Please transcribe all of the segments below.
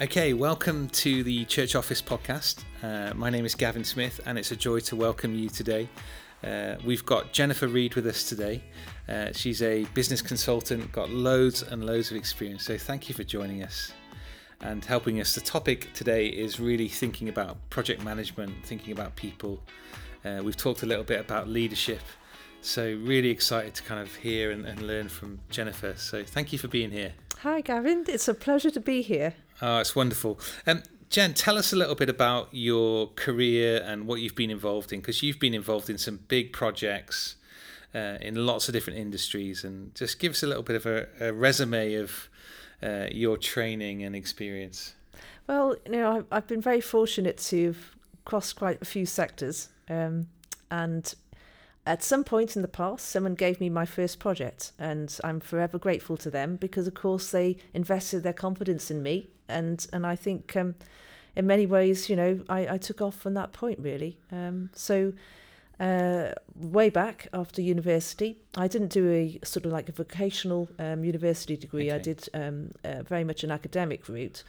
Okay, welcome to the Church Office podcast. Uh, my name is Gavin Smith, and it's a joy to welcome you today. Uh, we've got Jennifer Reed with us today. Uh, she's a business consultant, got loads and loads of experience. So, thank you for joining us and helping us. The topic today is really thinking about project management, thinking about people. Uh, we've talked a little bit about leadership. So, really excited to kind of hear and, and learn from Jennifer. So, thank you for being here. Hi, Gavin. It's a pleasure to be here. Oh, it's wonderful. Um, Jen, tell us a little bit about your career and what you've been involved in, because you've been involved in some big projects uh, in lots of different industries, and just give us a little bit of a, a resume of uh, your training and experience. Well, you know, I've been very fortunate to have crossed quite a few sectors, um, and at some point in the past, someone gave me my first project, and I'm forever grateful to them because, of course, they invested their confidence in me, and and I think, um, in many ways, you know, I, I took off from that point really. Um, so. Uh, way back after university, I didn't do a sort of like a vocational um, university degree. Okay. I did um, uh, very much an academic route.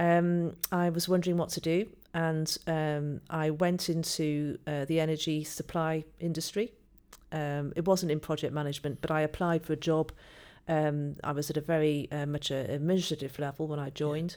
Um, I was wondering what to do, and um, I went into uh, the energy supply industry. Um, it wasn't in project management, but I applied for a job. Um, I was at a very uh, much a administrative level when I joined,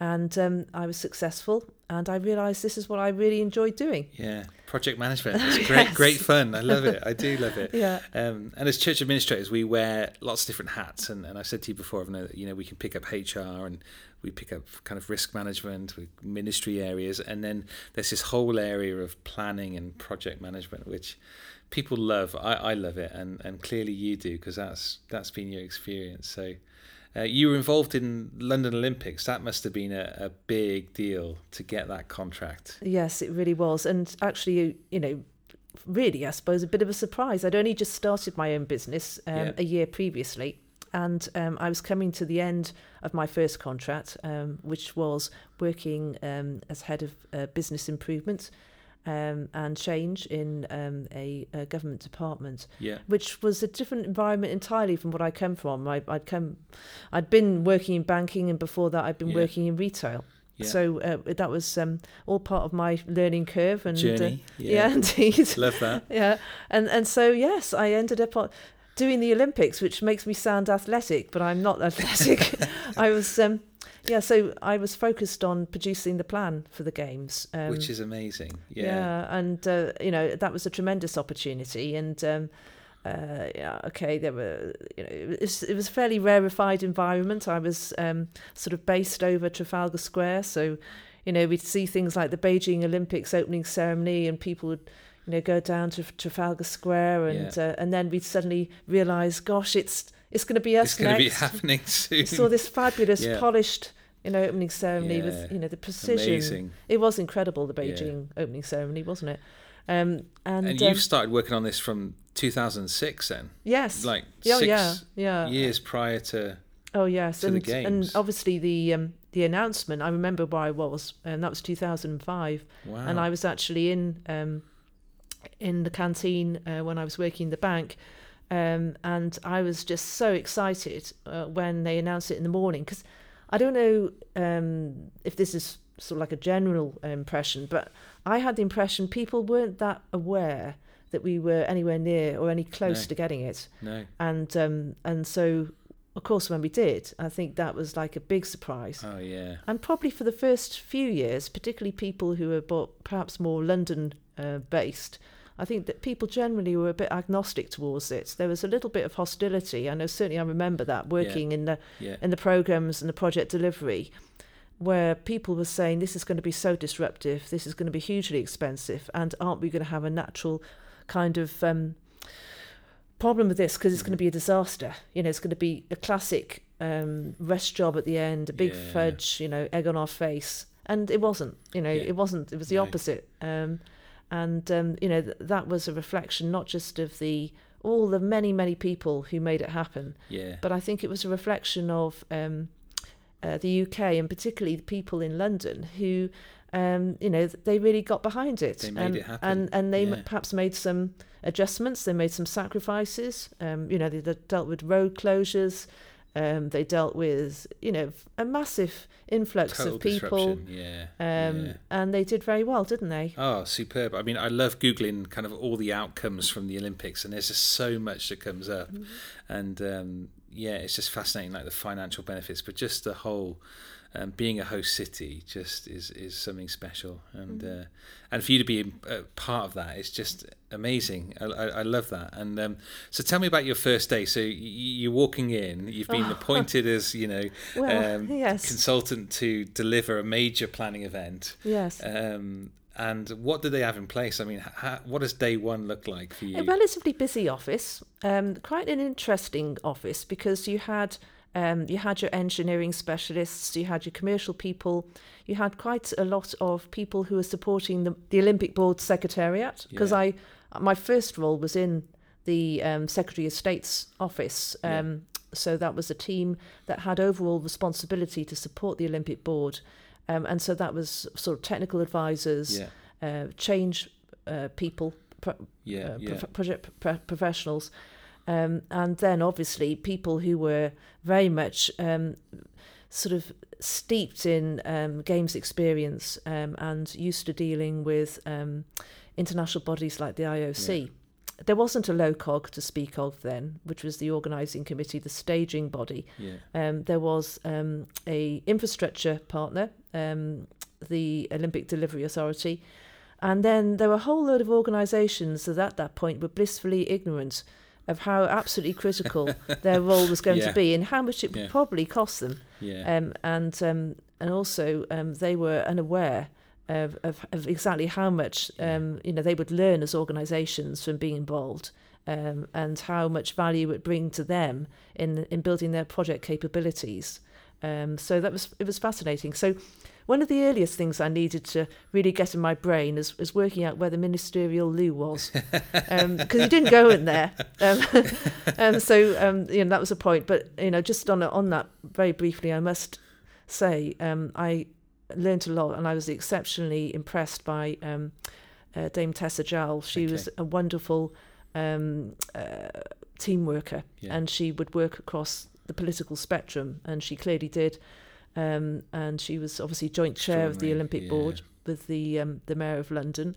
and um, I was successful. And I realised this is what I really enjoyed doing. Yeah, project management. It's great, yes. great fun. I love it. I do love it. Yeah. Um, and as church administrators, we wear lots of different hats. And, and I said to you before, you know, we can pick up HR and we pick up kind of risk management, ministry areas, and then there's this whole area of planning and project management, which people love. I, I love it, and, and clearly you do because that's that's been your experience. So. Uh, you were involved in London Olympics. That must have been a, a big deal to get that contract. Yes, it really was. And actually, you know, really, I suppose, a bit of a surprise. I'd only just started my own business um, yeah. a year previously and um, I was coming to the end of my first contract, um, which was working um, as head of uh, business improvement um, and change in um, a, a, government department, yeah. which was a different environment entirely from what I come from. I, would come, I'd been working in banking, and before that, I'd been yeah. working in retail. Yeah. So uh, that was um, all part of my learning curve and journey. Uh, yeah. yeah. indeed. Love that. yeah, and and so yes, I ended up doing the Olympics, which makes me sound athletic, but I'm not athletic. I was, um, yeah, so I was focused on producing the plan for the games, um, which is amazing. Yeah, yeah and uh, you know that was a tremendous opportunity, and um, uh, yeah, okay, there were, you know, it was, it was a fairly rarefied environment. I was um, sort of based over Trafalgar Square, so you know we'd see things like the Beijing Olympics opening ceremony, and people would you know, go down to Trafalgar Square, and yeah. uh, and then we'd suddenly realise, gosh, it's it's going to be us it's going to be happening soon. We saw this fabulous, yeah. polished, you know, opening ceremony yeah. with you know the precision. Amazing. It was incredible the Beijing opening ceremony, wasn't it? Um, and and you've um, started working on this from 2006, then? Yes. Like oh, six yeah, yeah. years prior to. Oh yes, to and the games. and obviously the um, the announcement. I remember where I was, and that was 2005. Wow. And I was actually in um, in the canteen uh, when I was working in the bank. Um, and I was just so excited uh, when they announced it in the morning because I don't know um, if this is sort of like a general impression, but I had the impression people weren't that aware that we were anywhere near or any close no. to getting it. No. And um, and so of course when we did, I think that was like a big surprise. Oh yeah. And probably for the first few years, particularly people who were perhaps more London uh, based, I think that people generally were a bit agnostic towards it. There was a little bit of hostility. I know certainly I remember that working yeah. in the yeah. in the programs and the project delivery, where people were saying this is going to be so disruptive, this is going to be hugely expensive, and aren't we going to have a natural kind of um, problem with this because it's going to be a disaster. You know, it's going to be a classic um, rest job at the end, a big yeah. fudge, you know, egg on our face, and it wasn't. You know, yeah. it wasn't. It was the no. opposite. Um, and um, you know th- that was a reflection not just of the all the many many people who made it happen yeah but i think it was a reflection of um, uh, the uk and particularly the people in london who um, you know they really got behind it they made and, it happen. and and they yeah. m- perhaps made some adjustments they made some sacrifices um, you know they, they, dealt with road closures Um, they dealt with, you know, a massive influx Total of people, Yeah. um, yeah. and they did very well, didn't they? Oh, superb. I mean, I love Googling kind of all the outcomes from the Olympics, and there's just so much that comes up. And um, yeah, it's just fascinating, like the financial benefits, but just the whole. Um, being a host city just is, is something special, and uh, and for you to be a part of that, it's just amazing. I, I, I love that. And um, so, tell me about your first day. So y- you're walking in. You've been appointed as you know Well, um, yes. consultant to deliver a major planning event. Yes. Um, and what do they have in place? I mean, how, what does day one look like for you? A relatively busy office, um, quite an interesting office because you had um, you had your engineering specialists, you had your commercial people, you had quite a lot of people who were supporting the, the Olympic Board Secretariat because Yeah. I my first role was in the um, Secretary of State's office. Yeah. Um, So that was a team that had overall responsibility to support the Olympic Board. Um, and so that was sort of technical advisors, yeah, uh, change uh, people, pro- yeah, uh, yeah, prof- project pro- professionals, um, and then obviously people who were very much um, sort of steeped in um, games experience um, and used to dealing with um, international bodies like the IOC. There wasn't a Locog to speak of then, which was the organising committee, the staging body. yeah, Um, there was a infrastructure partner, the Olympic Delivery Authority, and then there were a whole load of organisations that at that point were blissfully ignorant of how absolutely critical their role was going Yeah. to be and how much it would Yeah. probably cost them. yeah, Um, and um, and also um, they were unaware of, of, of exactly how much um, you know they would learn as organisations from being involved, um, and how much value it would bring to them in in building their project capabilities. Um, so that was it was fascinating. So. One of the earliest things I needed to really get in my brain is, is working out where the ministerial loo was, because you didn't go in there. Um, and so um, you know that was a point. But you know, just on on that very briefly, I must say um, I learned a lot, and I was exceptionally impressed by um, uh, Dame Tessa Jowell. She was a wonderful um, uh, team worker, Yeah. and she would work across the political spectrum, and she clearly did. Um, and she was obviously joint chair of the Olympic yeah. Board with the um, the mayor of London.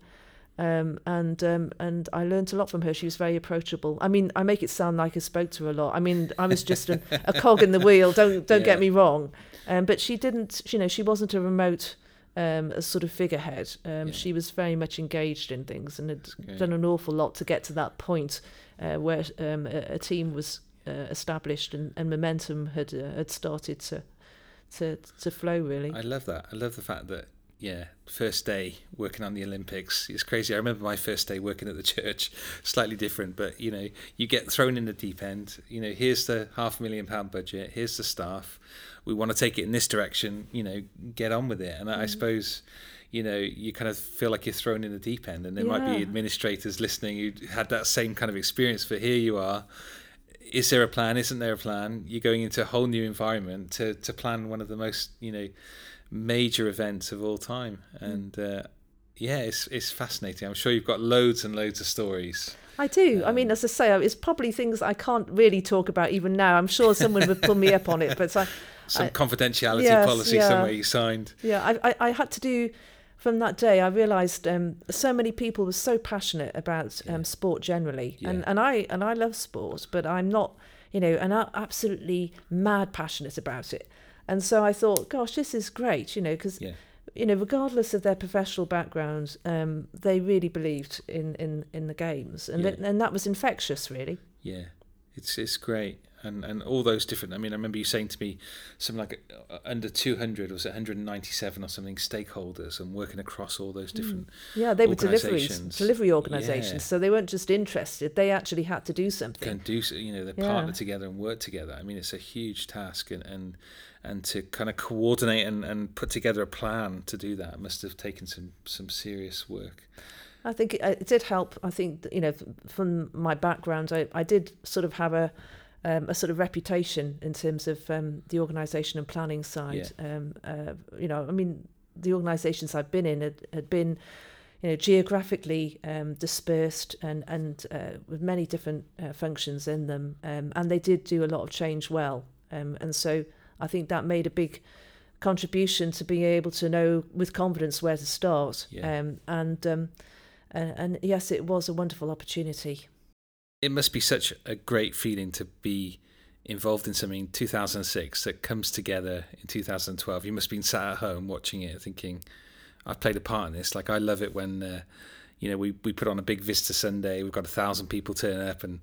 Um, and um, and I learned a lot from her. She was very approachable. I mean, I make it sound like I spoke to her a lot. I mean, I was just a, a cog in the wheel. Don't don't Yeah. get me wrong. Um, but she didn't. You know, she wasn't a remote um, a sort of figurehead. Um, Yeah. She was very much engaged in things and had great. done an awful lot to get to that point uh, where um, a, a team was uh, established and, and momentum had uh, had started to to to flow. Really. I love that. I love the fact that yeah, first day working on the Olympics. It's crazy. I remember my first day working at the church, slightly different, but you know, you get thrown in the deep end. You know, here's the half a million pound budget. Here's the staff. We want to take it in this direction. You know, get on with it. And I I mm. suppose. You know, you kind of feel like you're thrown in the deep end, and there might be administrators listening who had that same kind of experience. But here you are, is there a plan? Isn't there a plan? You're going into a whole new environment to, to plan one of the most you know major events of all time, and uh, yeah, it's it's fascinating. I'm sure you've got loads and loads of stories. I do. I mean, as I say, it's probably things I can't really talk about even now. I'm sure someone would pull me up on it, but I, Some I- confidentiality yes, policy yeah. somewhere you signed. Yeah, I, I, I had to do from that day. I realised um, so many people were so passionate about Yeah. um, sport generally, Yeah. and and I and I love sport, but I'm not, you know, and I'm absolutely mad passionate about it. And so I thought, gosh, this is great, you know, because Yeah. you know, regardless of their professional background, um, they really believed in in in the games, and it, and that was infectious, really. Yeah, it's it's great, and and all those different. I mean, I remember you saying to me something like uh, under two hundred was it one hundred and ninety seven or something stakeholders, and working across all those different. Yeah, they were deliveries, Organisations. delivery Yeah. organisations. So they weren't just interested; they actually had to do something. Can do so- you know they Yeah. partner together and work together. I mean, it's a huge task, and and and to kind of coordinate and, and put together a plan to do that must have taken some some serious work. I think it, it did help. I think you know, from my background, I, I did sort of have a um, a sort of reputation in terms of um, the organisation and planning side. Um, uh, you know, I mean, the organisations I've been in had, had been, you know, geographically um, dispersed and and uh, with many different uh, functions in them, um, and they did do a lot of change well. Um, and so I think that made a big contribution to being able to know with confidence where to start. Yeah. Um, and, um, and and yes, it was a wonderful opportunity. It must be such a great feeling to be involved in something in 2006 that comes together in 2012. You must have been sat at home watching it, thinking, "I've played a part in this." Like I love it when. Uh, you know, we, we put on a big Vista Sunday. We've got a thousand people turn up, and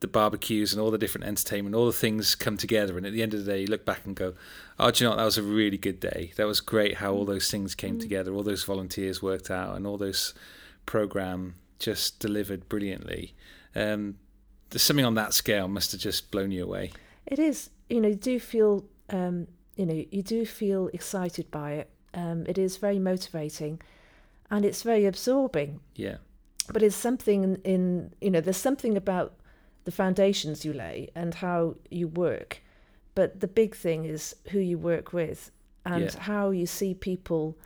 the barbecues and all the different entertainment, all the things come together. And at the end of the day, you look back and go, "Oh, do you know what? That was a really good day. That was great. How all those things came mm. together. All those volunteers worked out, and all those program just delivered brilliantly." Um, something on that scale must have just blown you away. It is. You know, you do feel. Um, you know, you do feel excited by it. Um, it is very motivating, and it's very absorbing. Yeah. But it's something in, in you know, there's something about the foundations you lay and how you work. But the big thing is who you work with and yeah. how you see people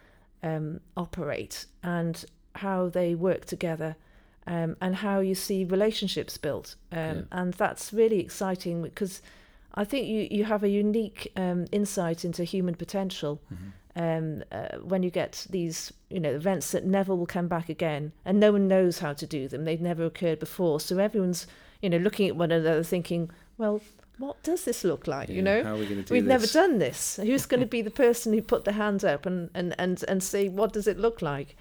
um, operate and how they work together um, and how you see relationships built. Um, yeah. And that's really exciting because I think you, you have a unique um, insight into human potential. Mm-hmm. Um, uh, when you get these, you know, events that never will come back again, and no one knows how to do them; they've never occurred before. So everyone's you know, looking at one another thinking, well, what does this look like? Yeah, you know, we going to do we've this? never done this. Who's going to be the person who put the hand up and and and and say what does it look like?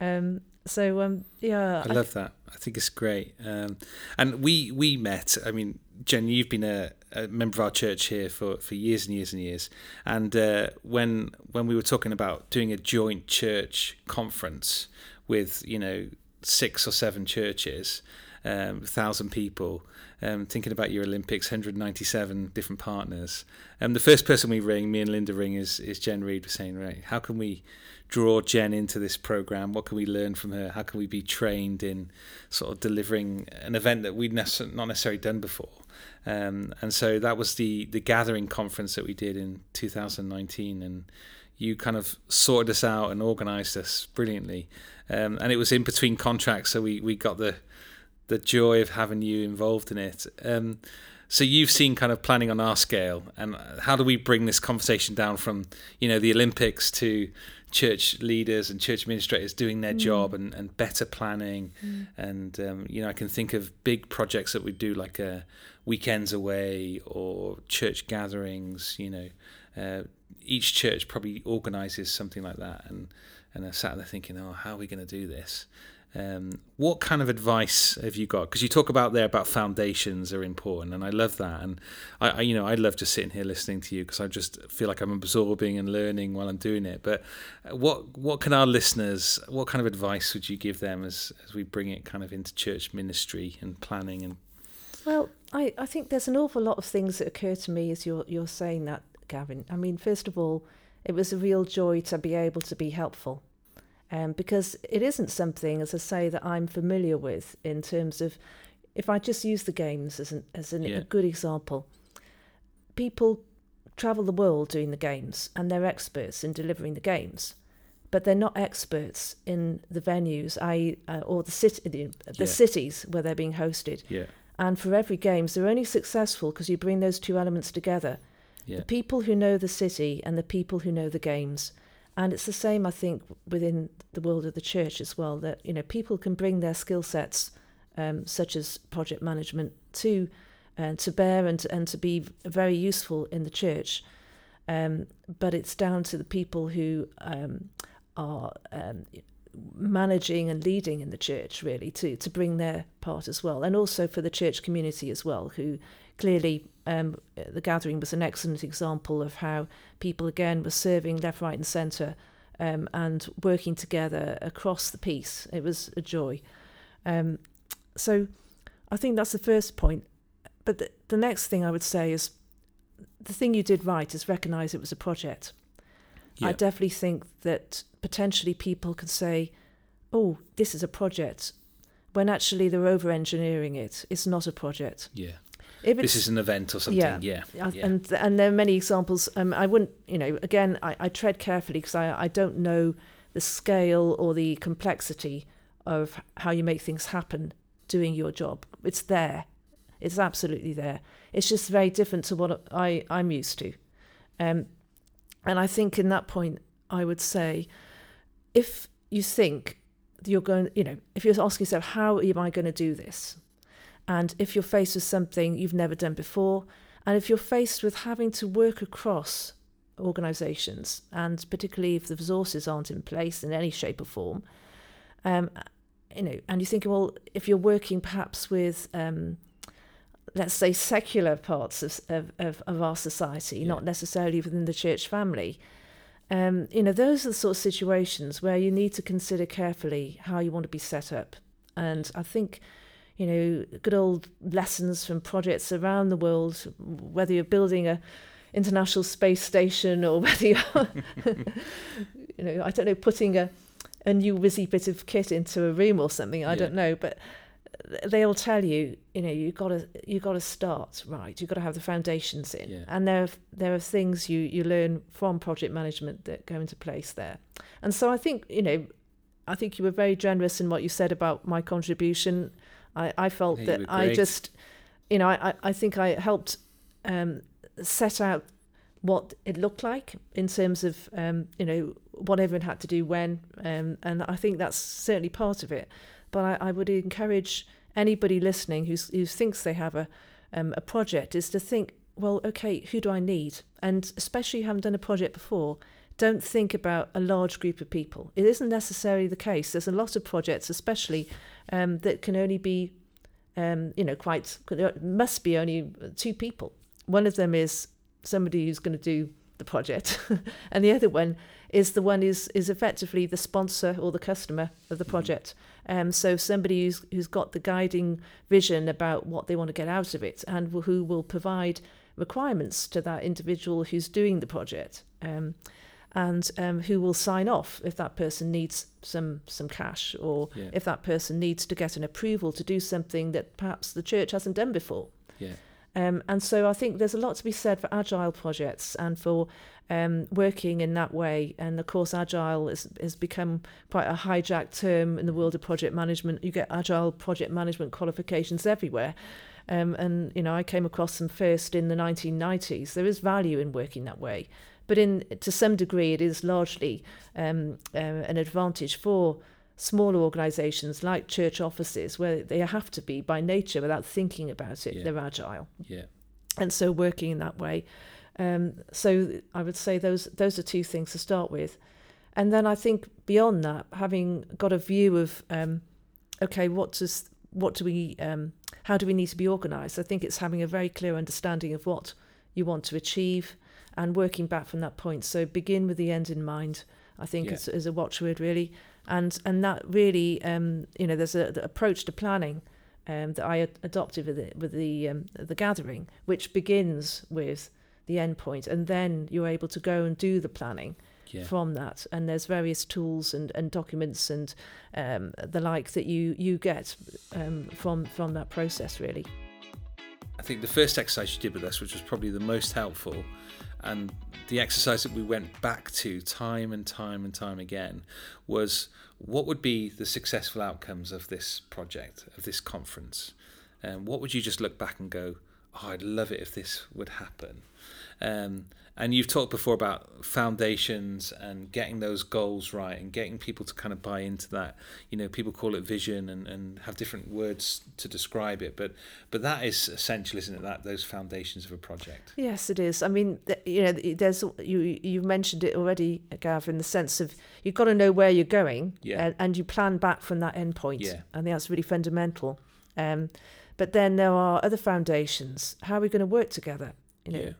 Um, so um, yeah, I, I love that. I think it's great. Um, and we we met. I mean, Jen, you've been a, a, member of our church here for, for years and years and years. And uh, when when we were talking about doing a joint church conference with you know six or seven churches, um, thousand people, um, thinking about your Olympics, 197 different partners. Um, the first person we ring, me and Linda ring, is is Jen Reed. We're saying, right, how can we draw Jen into this program? What can we learn from her? How can we be trained in sort of delivering an event that we'd not necessarily done before? Um, and so that was the the gathering conference that we did in 2019, and you kind of sorted us out and organised us brilliantly. Um, and it was in between contracts, so we we got the the joy of having you involved in it. Um, so you've seen kind of planning on our scale, and how do we bring this conversation down from you know the Olympics to church leaders and church administrators doing their mm. job and, and better planning, mm. and um, you know I can think of big projects that we do like uh, weekends away or church gatherings. You know, uh, each church probably organises something like that, and and I sat there thinking, oh, how are we going to do this? Um, what kind of advice have you got? Because you talk about there about foundations are important, and I love that. And I, I you know, I love just sitting here listening to you because I just feel like I'm absorbing and learning while I'm doing it. But uh, what what can our listeners? What kind of advice would you give them as as we bring it kind of into church ministry and planning and? Well, I, I think there's an awful lot of things that occur to me as you're you're saying that, Gavin. I mean, first of all, it was a real joy to be able to be helpful um, because it isn't something, as I say, that I'm familiar with in terms of if I just use the games as, an, as an, yeah. a good example. People travel the world doing the games and they're experts in delivering the games, but they're not experts in the venues, i.e., uh, or the, city, the, the yeah. cities where they're being hosted. Yeah. And for every games, they're only successful because you bring those two elements together. Yeah. The people who know the city and the people who know the games. And it's the same, I think, within the world of the church as well. That you know, people can bring their skill sets, um, such as project management, to uh, to bear and and to be very useful in the church. Um, but it's down to the people who um, are um, managing and leading in the church, really, to to bring their part as well, and also for the church community as well, who clearly um, the gathering was an excellent example of how people again were serving left, right, and centre um, and working together across the piece. It was a joy. Um, so I think that's the first point. But the, the next thing I would say is the thing you did right is recognise it was a project. Yeah. I definitely think that potentially people could say, oh, this is a project, when actually they're over engineering it. It's not a project. Yeah if this is an event or something. Yeah, yeah, yeah. and and there are many examples. Um, I wouldn't, you know, again, I, I tread carefully because I I don't know the scale or the complexity of how you make things happen doing your job. It's there. It's absolutely there. It's just very different to what I, I'm used to. Um, and I think in that point, I would say, if you think you're going, you know, if you're asking yourself, how am I going to do this? And if you're faced with something you've never done before, and if you're faced with having to work across organisations, and particularly if the resources aren't in place in any shape or form, um, you know, and you think, well, if you're working perhaps with, um, let's say, secular parts of, of, of, of our society, yeah. not necessarily within the church family, um, you know, those are the sort of situations where you need to consider carefully how you want to be set up. And I think, you know, good old lessons from projects around the world, whether you're building a international space station or whether you're, you know, I don't know, putting a, a new whizzy bit of kit into a room or something, I yeah. don't know, but they'll tell you, you know, you got to you got to start right. You've got to have the foundations in, yeah. and there are, there are things you you learn from project management that go into place there. And so I think you know, I think you were very generous in what you said about my contribution. I I felt hey, that I just, you know, I I think I helped um, set out what it looked like in terms of um, you know what everyone had to do when, um, and I think that's certainly part of it. But I, I would encourage anybody listening who who thinks they have a um, a project is to think, well, okay, who do I need? And especially if you haven't done a project before, don't think about a large group of people. It isn't necessarily the case. There's a lot of projects, especially um, that can only be, um, you know, quite must be only two people. One of them is somebody who's going to do the project, and the other one is the one who's is effectively the sponsor or the customer of the mm-hmm. project. Um, so somebody who's who's got the guiding vision about what they want to get out of it, and who will provide requirements to that individual who's doing the project, um, and um, who will sign off if that person needs some some cash or yeah. if that person needs to get an approval to do something that perhaps the church hasn't done before. Yeah. Um, and so I think there's a lot to be said for agile projects and for um, working in that way. And of course, agile has, has become quite a hijacked term in the world of project management. You get agile project management qualifications everywhere. Um, and, you know, I came across them first in the 1990s. There is value in working that way. But in to some degree, it is largely um, uh, an advantage for smaller organisations like church offices, where they have to be by nature without thinking about it, yeah. they're agile. Yeah. And so working in that way. Um, so I would say those those are two things to start with, and then I think beyond that, having got a view of um, okay, what does what do we um, how do we need to be organised? I think it's having a very clear understanding of what you want to achieve and working back from that point. So begin with the end in mind. I think yeah. is, is a watchword really, and and that really um, you know there's a the approach to planning um, that I adopted with the, with the um, the gathering, which begins with the endpoint, and then you're able to go and do the planning yeah. from that. And there's various tools and, and documents and um, the like that you you get um, from from that process, really. I think the first exercise you did with us, which was probably the most helpful, and the exercise that we went back to time and time and time again was what would be the successful outcomes of this project, of this conference? And what would you just look back and go, oh, I'd love it if this would happen? Um, and you've talked before about foundations and getting those goals right and getting people to kind of buy into that. You know, people call it vision and, and have different words to describe it, but but that is essential, isn't it? That those foundations of a project. Yes, it is. I mean, you know, there's you you mentioned it already, Gav, in the sense of you've got to know where you're going, yeah. and, and you plan back from that end point. Yeah. I think that's really fundamental. Um, but then there are other foundations. How are we going to work together? You know. Yeah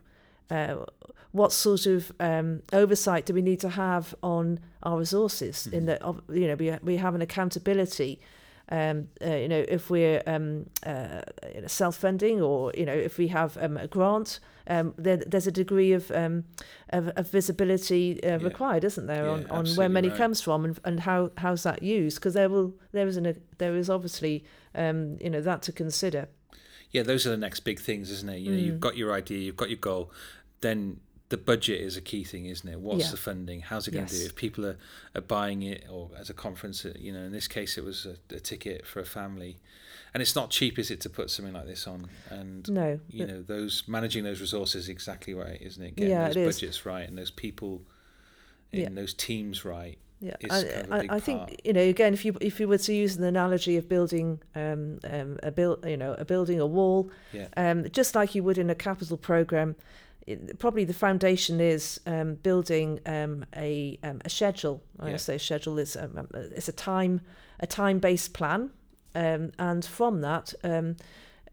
uh, what sort of um, oversight do we need to have on our resources? Mm-hmm. In that, you know, we we have an accountability. Um, uh, you know, if we're um, uh, self-funding, or you know, if we have um, a grant, um, there, there's a degree of of, of, visibility uh, yeah. required, isn't there, yeah, on, on where money right. comes from and, and how how's that used? Because there will there is an there is obviously um, you know that to consider yeah, those are the next big things, isn't it? You know, mm. you've got your idea, you've got your goal, then the budget is a key thing, isn't it? What's Yeah. the funding? How's it going to Yes. do? If people are, are buying it, or as a conference, uh, you know, in this case, it was a, a ticket for a family, and it's not cheap, is it, to put something like this on? And No, you know, those managing those resources is exactly right, isn't it? Getting Yeah, those it is. budgets right and those people in Yeah. those teams right. Yeah, I, kind of I, I think you know again if you if you were to use an analogy of building um, um, a build you know a building a wall, Yeah. um, just like you would in a capital program, it, probably the foundation is um, building um, a um, a schedule. Yeah. I say schedule is um, um, it's a time a time based plan, um, and from that. Um,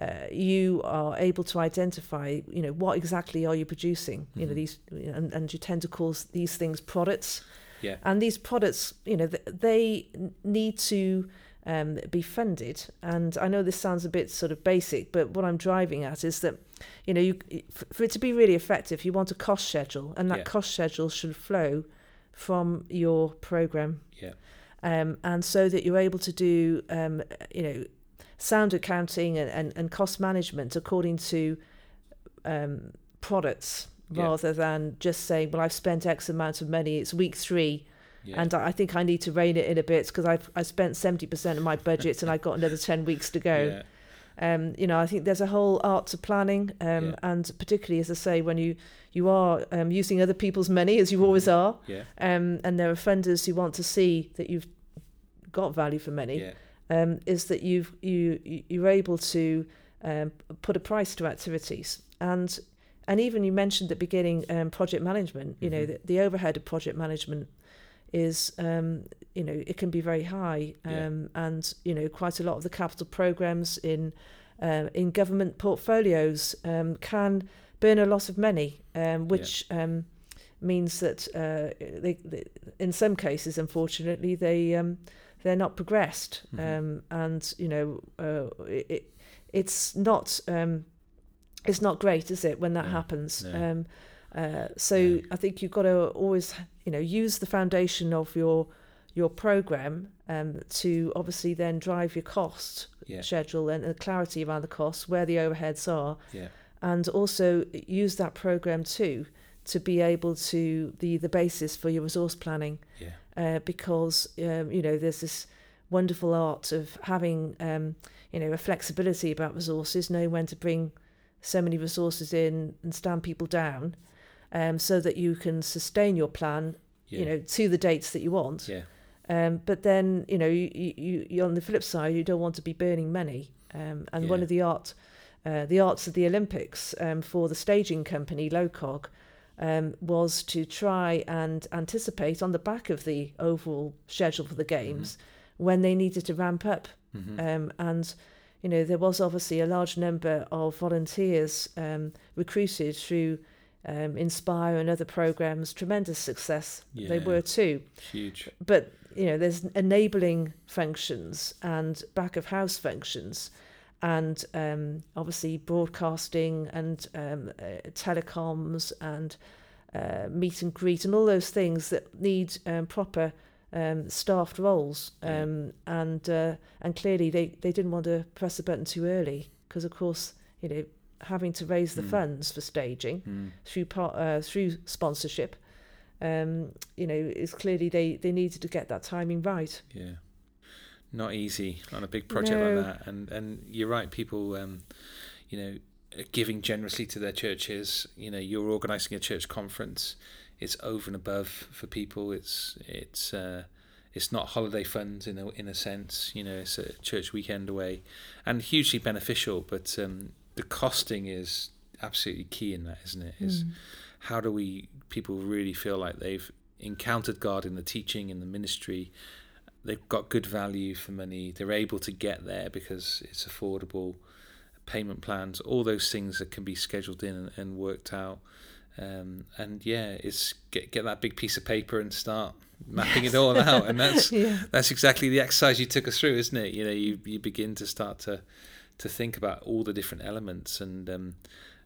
uh, you are able to identify, you know, what exactly are you producing? You know, Mhm. these, and, and you tend to call these things products. Yeah. And these products, you know, th- they need to um, be funded. And I know this sounds a bit sort of basic, but what I'm driving at is that, you know, you, for it to be really effective, you want a cost schedule, and that Yeah. cost schedule should flow from your program. Yeah. Um, and so that you're able to do, um, you know, sound accounting and, and, and cost management according to um, products Yeah. rather than just saying, well, I've spent X amount of money, it's week three, Yeah. and I think I need to rein it in a bit because I've I spent seventy percent of my budget and I've got another ten weeks to go. yeah. Um, you know, I think there's a whole art to planning, um, Yeah. and particularly as I say, when you you are um, using other people's money as you always are, Yeah. um, and there are funders who want to see that you've got value for money, Yeah. um, is that you've you you- you're able to um, put a price to activities and and even you mentioned at the beginning um, project management. You know, Mhm. the, the overhead of project management is um, you know it can be very high, Yeah. um, and you know quite a lot of the capital programs in uh, in government portfolios um, can burn a lot of money, um, which um, means that uh, they, they, in some cases, unfortunately, they they're not progressed, Mhm. um, and you know uh, it, it it's not it's not great, is it, when that No, happens? Uh, so. I think you've got to always you know use the foundation of your your program um, to obviously then drive your cost Yeah. schedule and, and clarity around the costs, where the overheads are, Yeah. and also use that program too to be able to be the basis for your resource planning Yeah. uh, because um, you know there's this wonderful art of having um, you know a flexibility about resources, know when to bring so many resources in and stand people down, um, so that you can sustain your plan, Yeah. you know, to the dates that you want. Yeah. Um, but then you know you, you, you on the flip side you don't want to be burning money. Um, and one of the art uh, the arts of the Olympics um, for the staging company Locog um, was to try and anticipate on the back of the overall schedule for the games when they needed to ramp up. Mhm. Um, and you know there was obviously a large number of volunteers um, recruited through um, Inspire and other programs. Tremendous success they were too Huge. but you know there's enabling functions and back of house functions and um, obviously broadcasting and um, uh, telecoms and uh, meet and greet and all those things that need um, proper um, staffed roles Yeah. um, and uh, and clearly they, they didn't want to press the button too early because of course you know having to raise the Mm. funds for staging Mm. through part uh, through sponsorship um you know is clearly they they needed to get that timing right Yeah. Not easy on a big project No. like that. And and you're right, people um, you know, giving generously to their churches, you know, you're organising a church conference, it's over and above for people. It's it's uh it's not holiday funds in a in a sense, you know, it's a church weekend away and hugely beneficial, but um the costing is absolutely key in that, isn't it? Is Mm. how do we people really feel like they've encountered God in the teaching in the ministry they've got good value for money they're able to get there because it's affordable payment plans all those things that can be scheduled in and, and worked out um, and yeah it's get, get that big piece of paper and start mapping it all out and that's yeah that's exactly the exercise you took us through isn't it you know you, you begin to start to to think about all the different elements and um,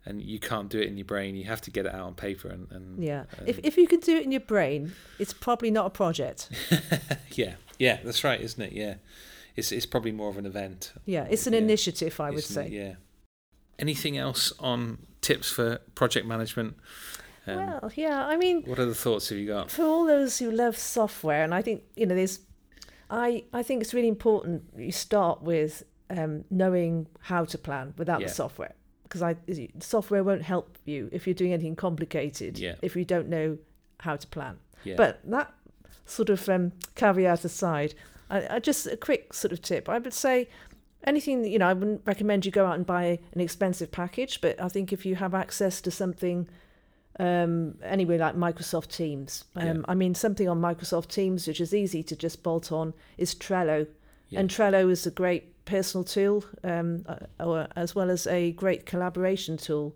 and you can't do it in your brain. You have to get it out on paper and, and yeah. um, if, if you can do it in your brain it's probably not a project. Yeah. Yeah that's right isn't it? Yeah. It's it's probably more of an event. Yeah it's an Yeah. initiative i would isn't it? say. Yeah. Anything else on tips for project management? Um, well, yeah, I mean, what other thoughts have you got? for all those who love software, and I think you know, there's, I I think it's really important you start with um, knowing how to plan without Yeah. the software, because I software won't help you if you're doing anything complicated Yeah. if you don't know how to plan. Yeah. But that sort of um, caveat aside, I, I just a quick sort of tip. I would say anything you know, I wouldn't recommend you go out and buy an expensive package, but I think if you have access to something um, anyway like Microsoft Teams, um, Yeah. I mean something on Microsoft Teams which is easy to just bolt on is Trello, and Trello is a great personal tool, um, uh, or, as well as a great collaboration tool.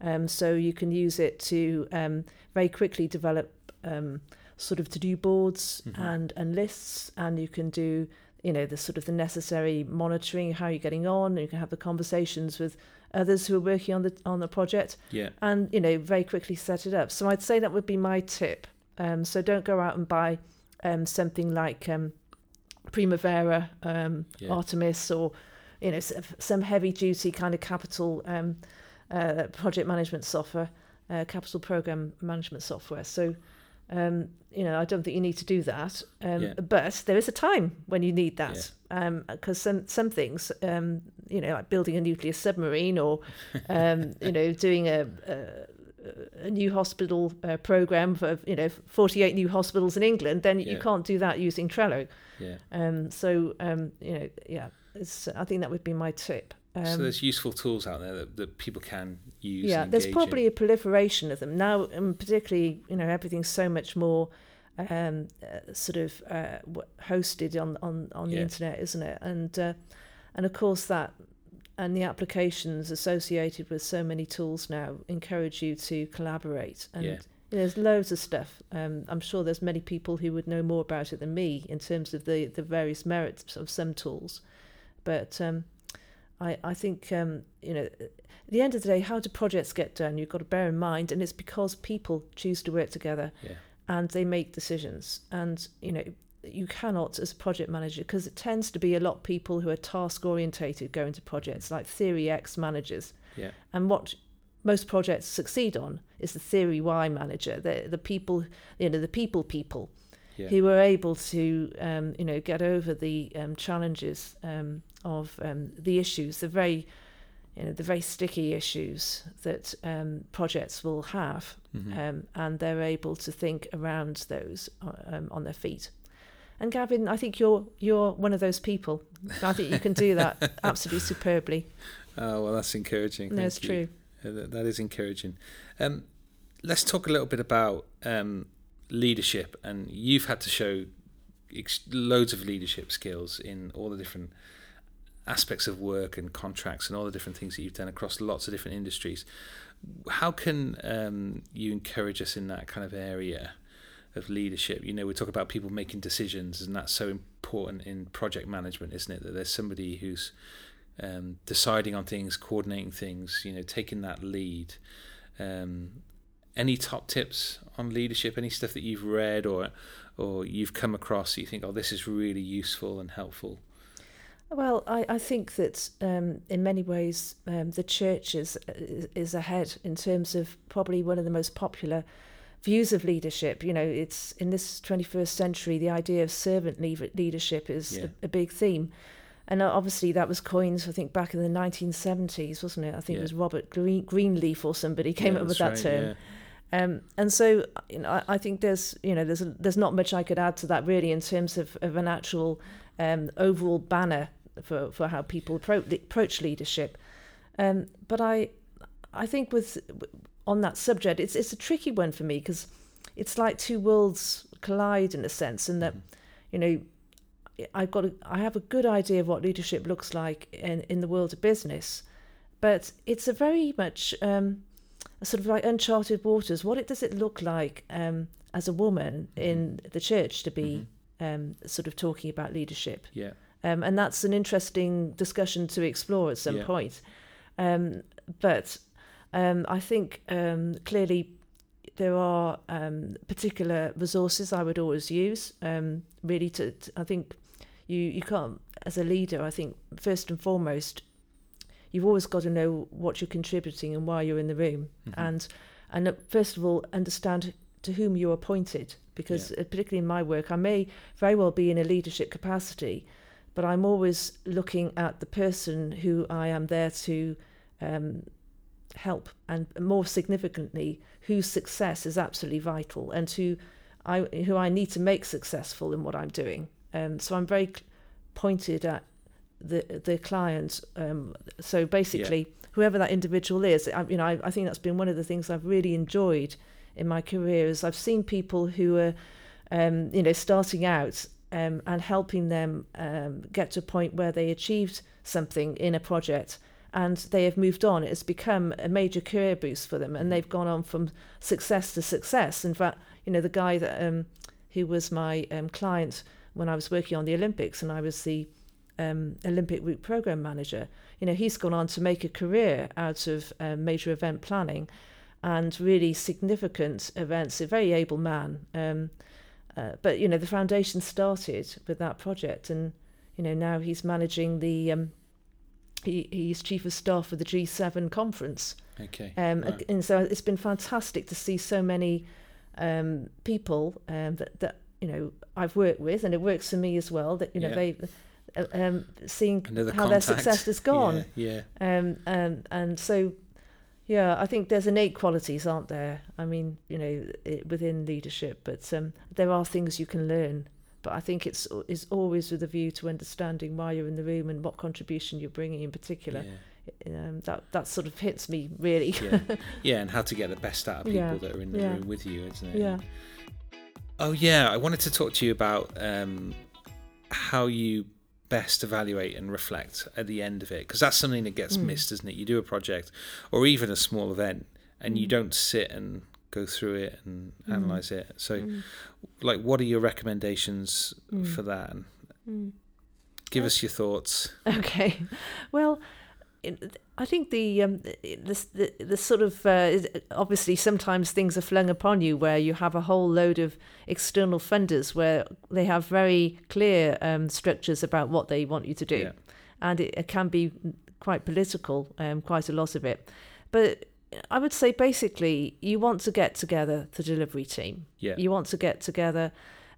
Um, so you can use it to um, very quickly develop um, sort of to-do boards Mhm. and and lists, and you can do you know the sort of the necessary monitoring how you're getting on. And you can have the conversations with others who are working on the on the project, yeah. and you know very quickly set it up. So I'd say that would be my tip. Um, so don't go out and buy um, something like um, Primavera, um, Yeah. Artemis, or you know some heavy duty kind of capital um, uh, project management software, uh, capital program management software. So um, you know I don't think you need to do that. Um, Yeah. But there is a time when you need that because some some things um, you know like building a nuclear submarine or um, you know doing a, a a new hospital uh, program for you know 48 new hospitals in England, then you can't do that using Trello. Yeah. Um, so um, you know, yeah, it's, I think that would be my tip. Um, so there's useful tools out there that, that people can use. yeah, there's probably in. a proliferation of them now, and particularly you know everything's so much more um, uh, sort of uh, hosted on on on the Yeah. internet, isn't it? And uh, and of course that and the applications associated with so many tools now encourage you to collaborate and. Yeah. There's loads of stuff. Um, I'm sure there's many people who would know more about it than me in terms of the, the various merits of some tools. But um, I, I think, um, you know, at the end of the day, how do projects get done? You've got to bear in mind, and it's because people choose to work together Yeah. and they make decisions. And, you know, you cannot, as a project manager, because it tends to be a lot of people who are task orientated going to projects, like Theory X managers. Yeah. And what most projects succeed on is the Theory Y manager, the, the people, you know, the people people Yeah. who were able to, um, you know, get over the um, challenges um, of um, the issues, the very, you know, the very sticky issues that um, projects will have, Mhm. um, and they're able to think around those uh, um, on their feet. And Gavin, I think you're you're one of those people. I think you can do that absolutely superbly. Oh well, that's encouraging. No, Thank it's you. true. Uh, that- that is encouraging. Um, let's talk a little bit about um, leadership, and you've had to show ex- loads of leadership skills in all the different aspects of work and contracts and all the different things that you've done across lots of different industries. How can um, you encourage us in that kind of area of leadership? You know, we talk about people making decisions, and that's so important in project management, isn't it? That there's somebody who's um, deciding on things, coordinating things, you know, taking that lead. Um, any top tips on leadership? Any stuff that you've read or or you've come across that you think, oh, this is really useful and helpful? Well, I, I think that um, in many ways um, the church is, is ahead in terms of probably one of the most popular views of leadership. You know, it's in this 21st century, the idea of servant leadership is Yeah. a, a big theme. And uh, obviously, that was coined, I think, back in the 1970s, wasn't it? I think Yeah. it was Robert Green, Greenleaf or somebody came Yeah, up with that right, term. Um, and so, you know, I, I think there's, you know, there's there's not much I could add to that really in terms of, of an actual um, overall banner for, for how people approach, approach leadership. Um, but I, I think with on that subject, it's it's a tricky one for me because it's like two worlds collide in a sense, and that, you know, I've got a, I have a good idea of what leadership looks like in in the world of business, but it's a very much um, a sort of like uncharted waters. What it does it look like um, as a woman in the church to be um, sort of talking about leadership? Yeah, Um, and that's an interesting discussion to explore at some Yeah. point. Um, but um, I think um, clearly there are um, particular resources I would always use. Um, really, to, to I think you you can't as a leader. I think first and foremost, you've always got to know what you're contributing and why you're in the room, Mm-hmm. and and uh, first of all understand to whom you're appointed because Yeah. uh, particularly in my work I may very well be in a leadership capacity but I'm always looking at the person who I am there to um, help and more significantly whose success is absolutely vital and who I who I need to make successful in what I'm doing um, so I'm very pointed at the the client um, so basically whoever that individual is I, you know I, I think that's been one of the things I've really enjoyed in my career is I've seen people who are um, you know starting out um, and helping them um, get to a point where they achieved something in a project and they have moved on. It has become a major career boost for them, and they've gone on from success to success. In fact, you know the guy that um, who was my um, client when I was working on the Olympics, and I was the um, Olympic route program manager. You know, he's gone on to make a career out of um, major event planning and really significant events. A very able man. Um, uh, but you know, the foundation started with that project, and you know now he's managing the. Um, he, he's chief of staff for the G7 conference, Okay. um, Wow. and so it's been fantastic to see so many um, people um, that that you know I've worked with, and it works for me as well. That you know Yeah. they. Uh, um, seeing Another how their success has gone, Yeah. yeah. um, um, and so, yeah, I think there's innate qualities, aren't there? I mean, you know, it, within leadership, but um, there are things you can learn. But I think it's is always with a view to understanding why you're in the room and what contribution you're bringing in particular. Um, that that sort of hits me really. Yeah. yeah. yeah, and how to get the best out of people Yeah. that are in the Yeah. room with you, isn't it? yeah. Oh yeah, I wanted to talk to you about um, how you best evaluate and reflect at the end of it, because that's something that gets Mm. missed, isn't it? You do a project or even a small event, and you Mm. don't sit and go through it and Mm. analyze it. So, Mm, like, what are your recommendations Mm. for that? And mm. give us your thoughts. Okay, well, I think the um, the, the the sort of uh, obviously sometimes things are flung upon you where you have a whole load of external funders where they have very clear um, structures about what they want you to do, Yeah. and it, it can be quite political, um, quite a lot of it. But I would say basically you want to get together the delivery team. Yeah. You want to get together,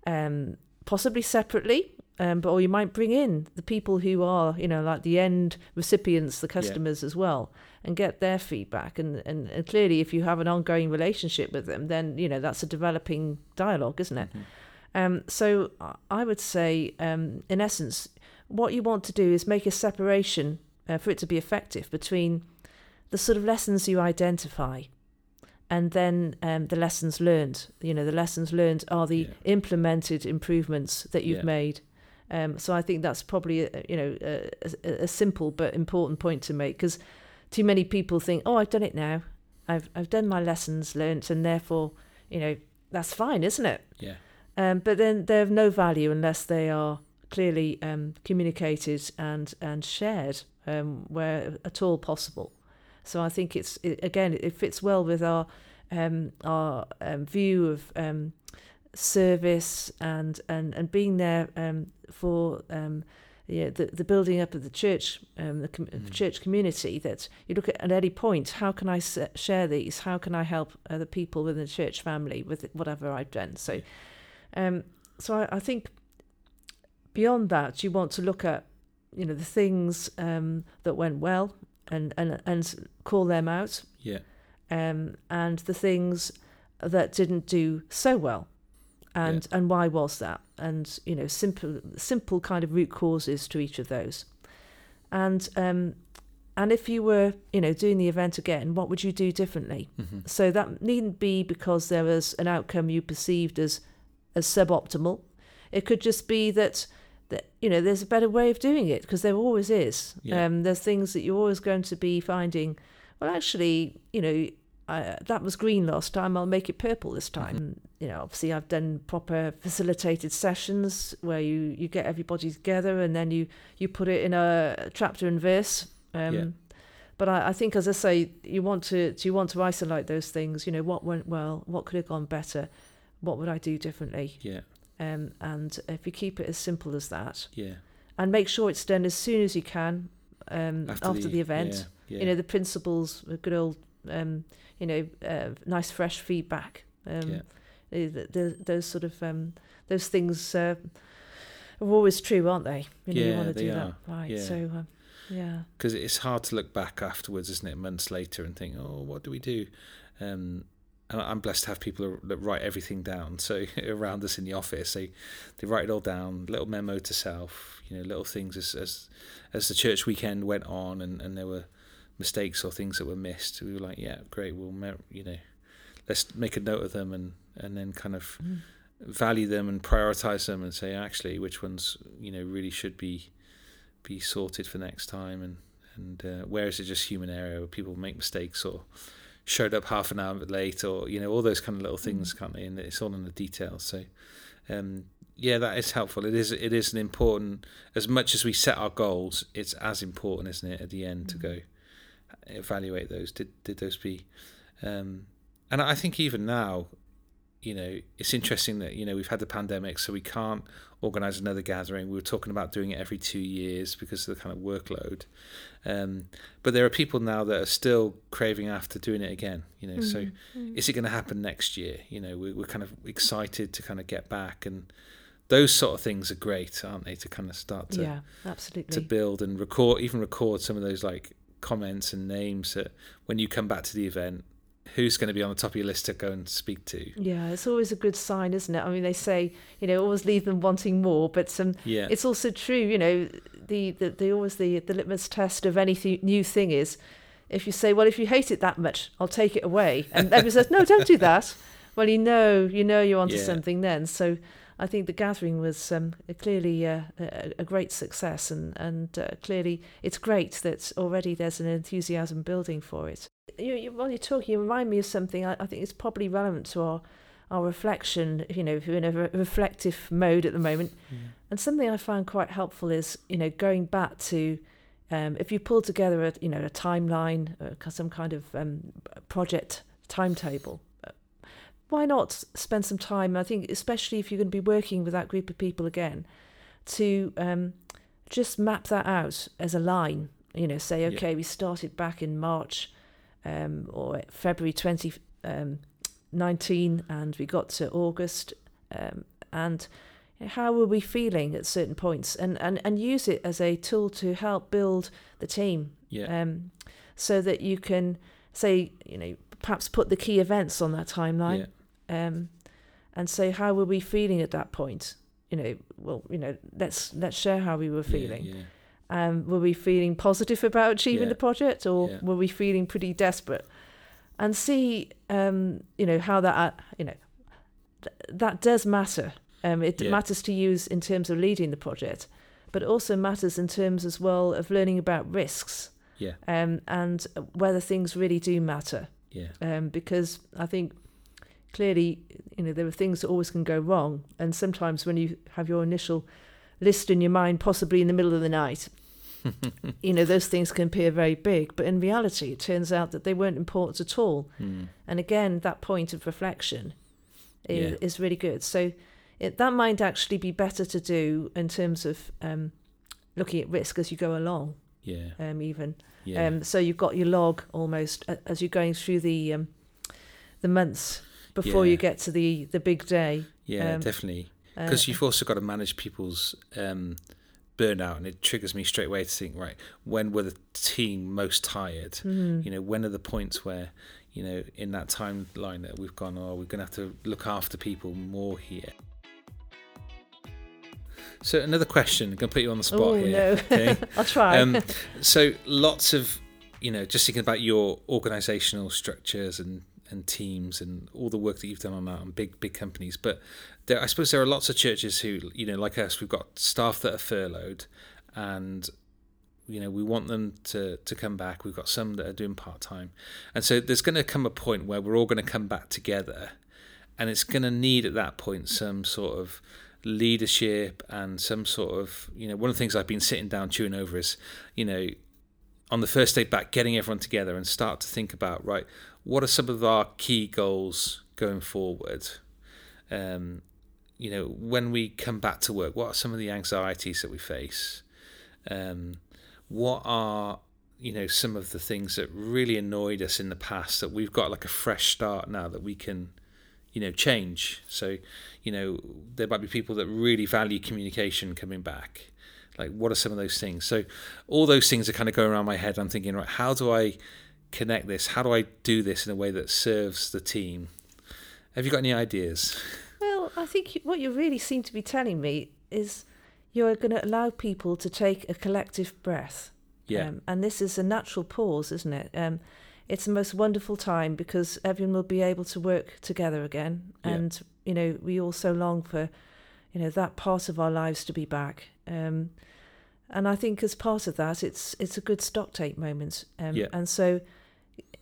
um, possibly separately, um, but or you might bring in the people who are, you know, like the end recipients, the customers as well, and get their feedback. And, and and clearly, if you have an ongoing relationship with them, then you know that's a developing dialogue, isn't it? Mhm. Um, so I- I would say, um, in essence, what you want to do is make a separation uh, for it to be effective between the sort of lessons you identify and then um, the lessons learned. You know, the lessons learned are the Yeah. implemented improvements that you've Yeah. made. Um, so I think that's probably a, you know a, a, a simple but important point to make because too many people think, oh, I've done it now. I've I've done my lessons learnt, and therefore, you know, that's fine, isn't it? Yeah. Um, but then they're of no value unless they are clearly um, communicated and and shared um, where at all possible. So I think it's it, again it fits well with our um, our um, view of um, service and and and being there um, for um, yeah, the the building up of the church um, the com- Mm. church community. That you look at at any point, how can I s- share these? How can I help other people within the church family with whatever I've done? So, um, so I, I think beyond that, you want to look at you know the things um, that went well and and and call them out, Yeah. um, and the things that didn't do so well, and and why was that? And you know, simple simple kind of root causes to each of those, and um, and if you were you know doing the event again, what would you do differently? hmm So that needn't be because there was an outcome you perceived as as suboptimal. It could just be that that you know there's a better way of doing it because there always is. Yeah. Um, there's things that you're always going to be finding. Well, actually, you know. I, that was green last time. I'll make it purple this time. You know, obviously, I've done proper facilitated sessions where you, you get everybody together and then you, you put it in a chapter and verse. Um, Yeah. But I, I think, as I say, you want to you want to isolate those things. You know, what went well, what could have gone better, what would I do differently, Yeah. um, and if you keep it as simple as that, Yeah. and make sure it's done as soon as you can um, after, the, event. Yeah. yeah. You know, the principles, the good old um, you know, uh, nice fresh feedback. Um, Yeah. the, the, those sort of um, those things uh, are always true, aren't they? You know, you Yeah, want to they do are. that right. Yeah. So, um, yeah, because it's hard to look back afterwards, isn't it? Months later and think, oh, what do we do? Um, and I'm blessed to have people that write everything down. So around us in the office, they they write it all down, little memo to self, you know, little things as as as the church weekend went on, and and there were mistakes or things that were missed. We were like, yeah, great, we'll you know, let's make a note of them and and then kind of Mm. value them and prioritize them and say actually which ones you know really should be be sorted for next time and and uh, where is it just human error? Where people make mistakes or showed up half an hour late or you know all those kind of little things can't they? And it's all in the details so um yeah that is helpful. It is it is an important as much as we set our goals it's as important isn't it at the end to go evaluate those did did those be um and I think even now you know, it's interesting that, you know, we've had the pandemic, so we can't organise another gathering. We were talking about doing it every two years because of the kind of workload. Um, but there are people now that are still craving after doing it again, you know, so Mm. is it going to happen next year? You know, we, we're kind of excited to kind of get back and those sort of things are great, aren't they, to kind of start to, yeah, absolutely to build and record, even record some of those like comments and names that when you come back to the event, who's going to be on the top of your list to go and speak to? Yeah, it's always a good sign, isn't it? I mean, they say you know always leave them wanting more, but um, Yeah. it's also true. You know, the the, the always the the litmus test of any th- new thing is if you say, well, if you hate it that much, I'll take it away, and everyone says, no, don't do that. Well, you know, you know, you're onto Yeah. something then. So. I think the gathering was um, clearly uh, a, a great success, and and uh, clearly it's great that already there's an enthusiasm building for it. You, you, while you're talking, you remind me of something I, I think is probably relevant to our our reflection. You know, if you're in a re- reflective mode at the moment, and something I found quite helpful is you know going back to um, if you pull together a you know a timeline, uh, some kind of um, project timetable. Why not spend some time? I think, especially if you're going to be working with that group of people again, to um, just map that out as a line. You know, say, Yeah. okay, we started back in March um, or February 2019, and we got to August, um, and how were we feeling at certain points, and, and, and use it as a tool to help build the team, Yeah. um, so that you can say, you know, perhaps put the key events on that timeline, um, and say how were we feeling at that point. You know, well, you know, let's let's share how we were feeling. Yeah, yeah. Um, were we feeling positive about achieving Yeah. the project, or were we feeling pretty desperate? And see, um, you know, how that, you know, th- that does matter. Um, it matters to use in terms of leading the project, but it also matters in terms as well of learning about risks Yeah. um, and whether things really do matter. Yeah. Um, because I think clearly, you know, there are things that always can go wrong, and sometimes when you have your initial list in your mind, possibly in the middle of the night, you know, those things can appear very big, but in reality, it turns out that they weren't important at all. Mm. And again, that point of reflection is, Yeah. is really good. So it, that might actually be better to do in terms of um, looking at risk as you go along, Yeah. um, even. Yeah. Um, so you've got your log almost as you're going through the um, the months before Yeah. you get to the, the big day. yeah, um, definitely. Uh, Because you've also got to manage people's um, burnout, and it triggers me straight away to think, right, when were the team most tired? mhm. You know, when are the points where, you know, in that timeline that we've gone, oh, we're going to have to look after people more here. So another question, I'm going to put you on the spot oh here. no, okay? I'll try. um, so lots of you know just thinking about your organizational structures and and teams and all the work that you've done on that on big big companies. But there, i suppose there are lots of churches who you know like us we've got staff that are furloughed and you know we want them to to come back. We've got some that are doing part-time. And so there's going to come a point where we're all going to come back together and it's going to need at that point some sort of leadership and some sort of you know one of the things I've been sitting down chewing over is you know on the first day back getting everyone together and start to think about right what are some of our key goals going forward? Um you know when we come back to work what are some of the anxieties that we face? Um what are you know some of the things that really annoyed us in the past that we've got like a fresh start now that we can you know change? So you know there might be people that really value communication coming back. Like what are some of those things? So all those things are kind of going around my head. I'm thinking right how do i connect this how do i do this in a way that serves the team have you got any ideas well i think what you really seem to be telling me is you're going to allow people to take a collective breath yeah. Um, and this is a natural pause, isn't it? Um, it's the most wonderful time because everyone will be able to work together again. Yeah. And, you know, we all so long for, you know, that part of our lives to be back. Um, and I think as part of that, it's it's a good stock take moment. Um, Yeah. And so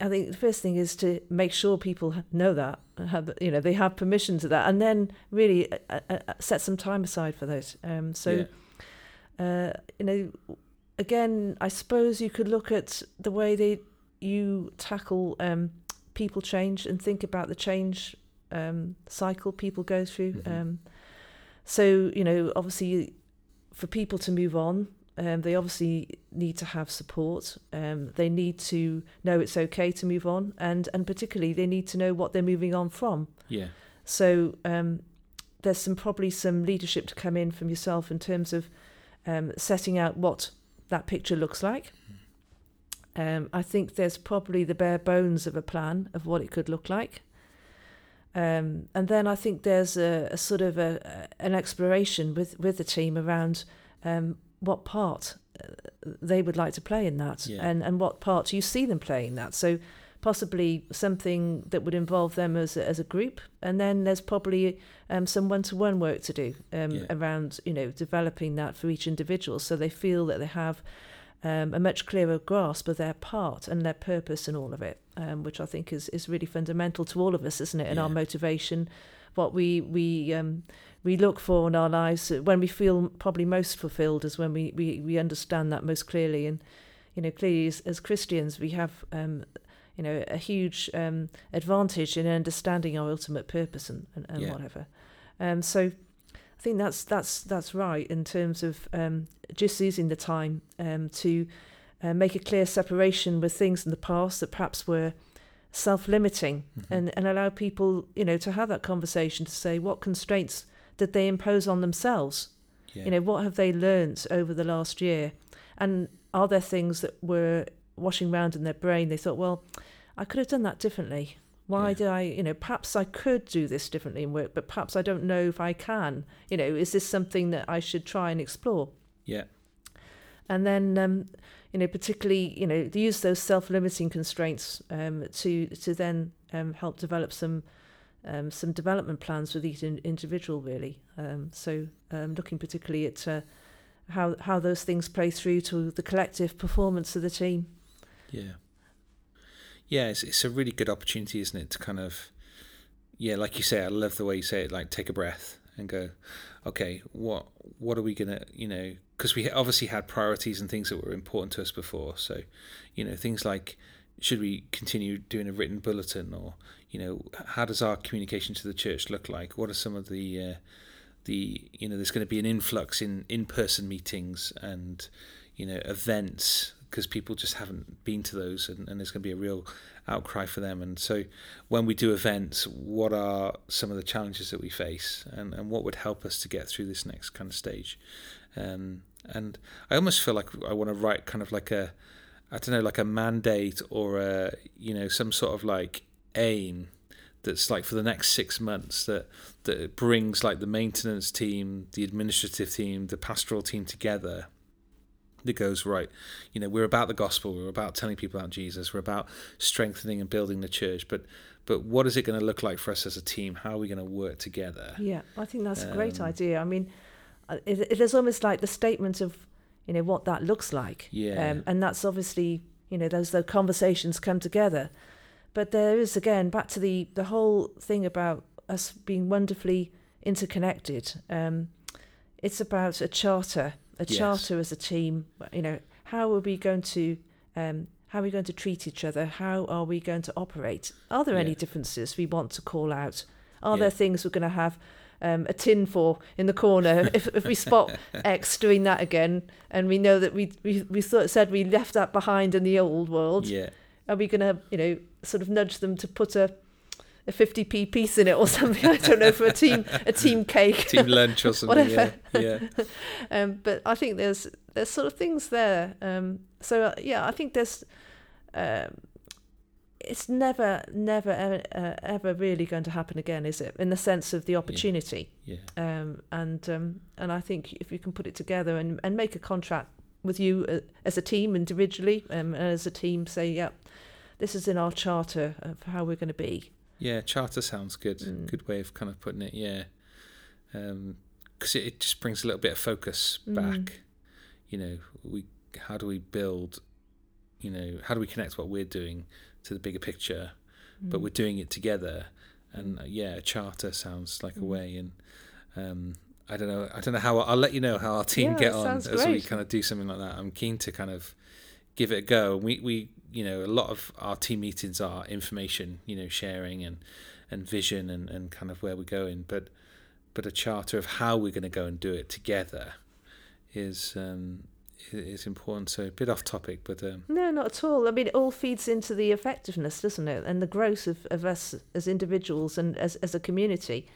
I think the first thing is to make sure people know that, have, you know, they have permission to that, and then really uh, uh, uh, set some time aside for that. Um, so, uh, you know, again, I suppose you could look at the way they you tackle um, people change and think about the change um, cycle people go through. Mhm. Um, so you know, obviously, for people to move on, um, they obviously need to have support. Um, they need to know it's okay to move on, and and particularly they need to know what they're moving on from. yeah So um, there's some probably some leadership to come in from yourself in terms of um, setting out what that picture looks like. Um, I think there's probably the bare bones of a plan of what it could look like. Um, and then I think there's a, a sort of a, an exploration with, with the team around um, what part uh, they would like to play in that Yeah. and, and what part you see them playing that. So possibly something that would involve them as a, as a group. And then there's probably um, some one-to-one work to do um, Yeah. around, you know, developing that for each individual so they feel that they have um, a much clearer grasp of their part and their purpose and all of it, um, which I think is, is really fundamental to all of us, isn't it? And our motivation, what we we um, we look for in our lives uh, when we feel probably most fulfilled is when we, we, we understand that most clearly. And you know, clearly as, as Christians, we have um, you know a huge um, advantage in understanding our ultimate purpose and, and, and Yeah. whatever. Um, so think that's that's that's right in terms of um, just using the time um, to uh, make a clear separation with things in the past that perhaps were self-limiting Mhm. and, and allow people you know to have that conversation to say what constraints did they impose on themselves? Yeah. you know what have they learnt over the last year? And are there things that were washing around in their brain? They thought well i could have done that differently why Yeah. did i you know perhaps i could do this differently in work but perhaps i don't know if i can. You know is this something that i should try and explore? Yeah. And then um, you know particularly you know use those self-limiting constraints um, to to then um, help develop some um, some development plans with each in- individual really. Um, so um, looking particularly at uh, how how those things play through to the collective performance of the team. Yeah. Yeah, it's, it's a really good opportunity, isn't it? To kind of, yeah, like you say, I love the way you say it. Like, take a breath and go, okay, what what are we gonna, you know, because we obviously had priorities and things that were important to us before. So, you know, things like should we continue doing a written bulletin, or you know, how does our communication to the church look like? What are some of the uh, the you know, there's going to be an influx in in person meetings and you know events because people just haven't been to those and, and there's going to be a real outcry for them. And so when we do events what are some of the challenges that we face and, and what would help us to get through this next kind of stage? Um, and I almost feel like I want to write kind of like a I don't know like a mandate or a you know some sort of like aim that's like for the next six months that that brings like the maintenance team the administrative team the pastoral team together that goes right you know we're about the gospel we're about telling people about jesus we're about strengthening and building the church but but what is it going to look like for us as a team? How are we going to work together? Yeah i think that's a great Um, idea. I mean uh, it, it is almost like the statement of you know what that looks like. Yeah. um, and that's obviously you know those those conversations come together. But there is again back to the the whole thing about us being wonderfully interconnected. Um, it's about a charter a Yes. charter as a team you know how are we going to um, how are we going to treat each other how are we going to operate are there any differences we want to call out are Yeah. there things we're going to have um, a tin for in the corner if, if we spot X doing that again, and we know that we we we thought said we left that behind in the old world. Yeah. Are we going to you know sort of nudge them to put a a 50p piece in it or something. I don't know for a team a team cake, team lunch or something. Whatever. Yeah, yeah. um, but I think there's there's sort of things there. Um, so uh, yeah, I think there's. Um, it's never, never, ever, uh, ever really going to happen again, is it? In the sense of the opportunity. Yeah. yeah. Um, and um, and I think if you can put it together and, and make a contract with you uh, as a team individually, um, and as a team, say, yeah, this is in our charter of how we're going to be. Yeah, charter sounds good. Mm. Good way of kind of putting it. Yeah, because um, it, it, just brings a little bit of focus mm. back. You know, we how do we build? You know, how do we connect what we're doing to the bigger picture? Mm. But we're doing it together. And uh, yeah, a charter sounds like a mm. way. And um, I don't know. I don't know how. I'll let you know how our team yeah, get on as great. we kind of do something like that. I'm keen to kind of give it a go. We we you know a lot of our team meetings are information, you know, sharing and and vision and and kind of where we're going, but but a charter of how we're going to go and do it together is um, is important. So a bit off topic, but um, no, not at all. I mean, it all feeds into the effectiveness, doesn't it, and the growth of, of us as individuals and as as a community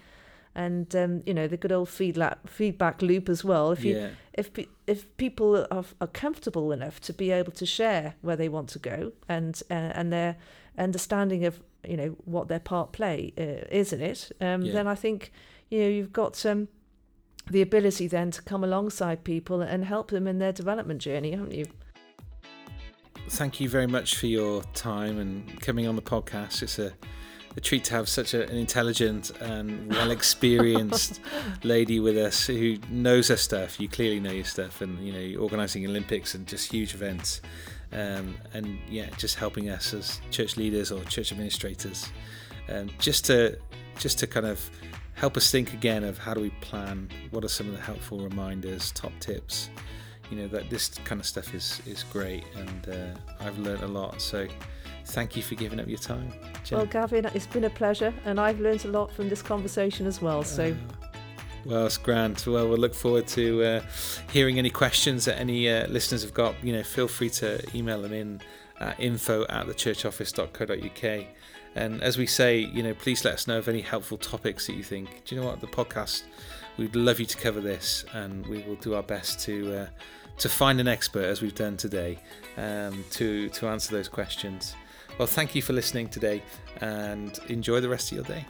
and um, you know the good old feedback feedback loop as well. If you yeah. if if people are, are comfortable enough to be able to share where they want to go and uh, and their understanding of you know what their part play uh, is in it, um, yeah. then I think you know you've got um, the ability then to come alongside people and help them in their development journey, haven't you? Thank you very much for your time and coming on the podcast. It's a a treat to have such a, an intelligent and well experienced lady with us who knows her stuff. You clearly know your stuff, and you know, you're organising Olympics and just huge events. Um, and yeah, just helping us as church leaders or church administrators, um, just to just to kind of help us think again of how do we plan, what are some of the helpful reminders, top tips. You know that this kind of stuff is is great, and uh, I've learned a lot. So thank you for giving up your time. Jen. Well, Gavin, it's been a pleasure, and I've learned a lot from this conversation as well. So. Uh, well, it's grand. Well, we'll look forward to uh, hearing any questions that any uh, listeners have got. You know, feel free to email them in at info at thechurchoffice.co.uk. And as we say, you know, please let us know of any helpful topics that you think. Do you know what? The podcast, we'd love you to cover this, and we will do our best to uh, to find an expert, as we've done today, um, to to answer those questions. Well, thank you for listening today and enjoy the rest of your day.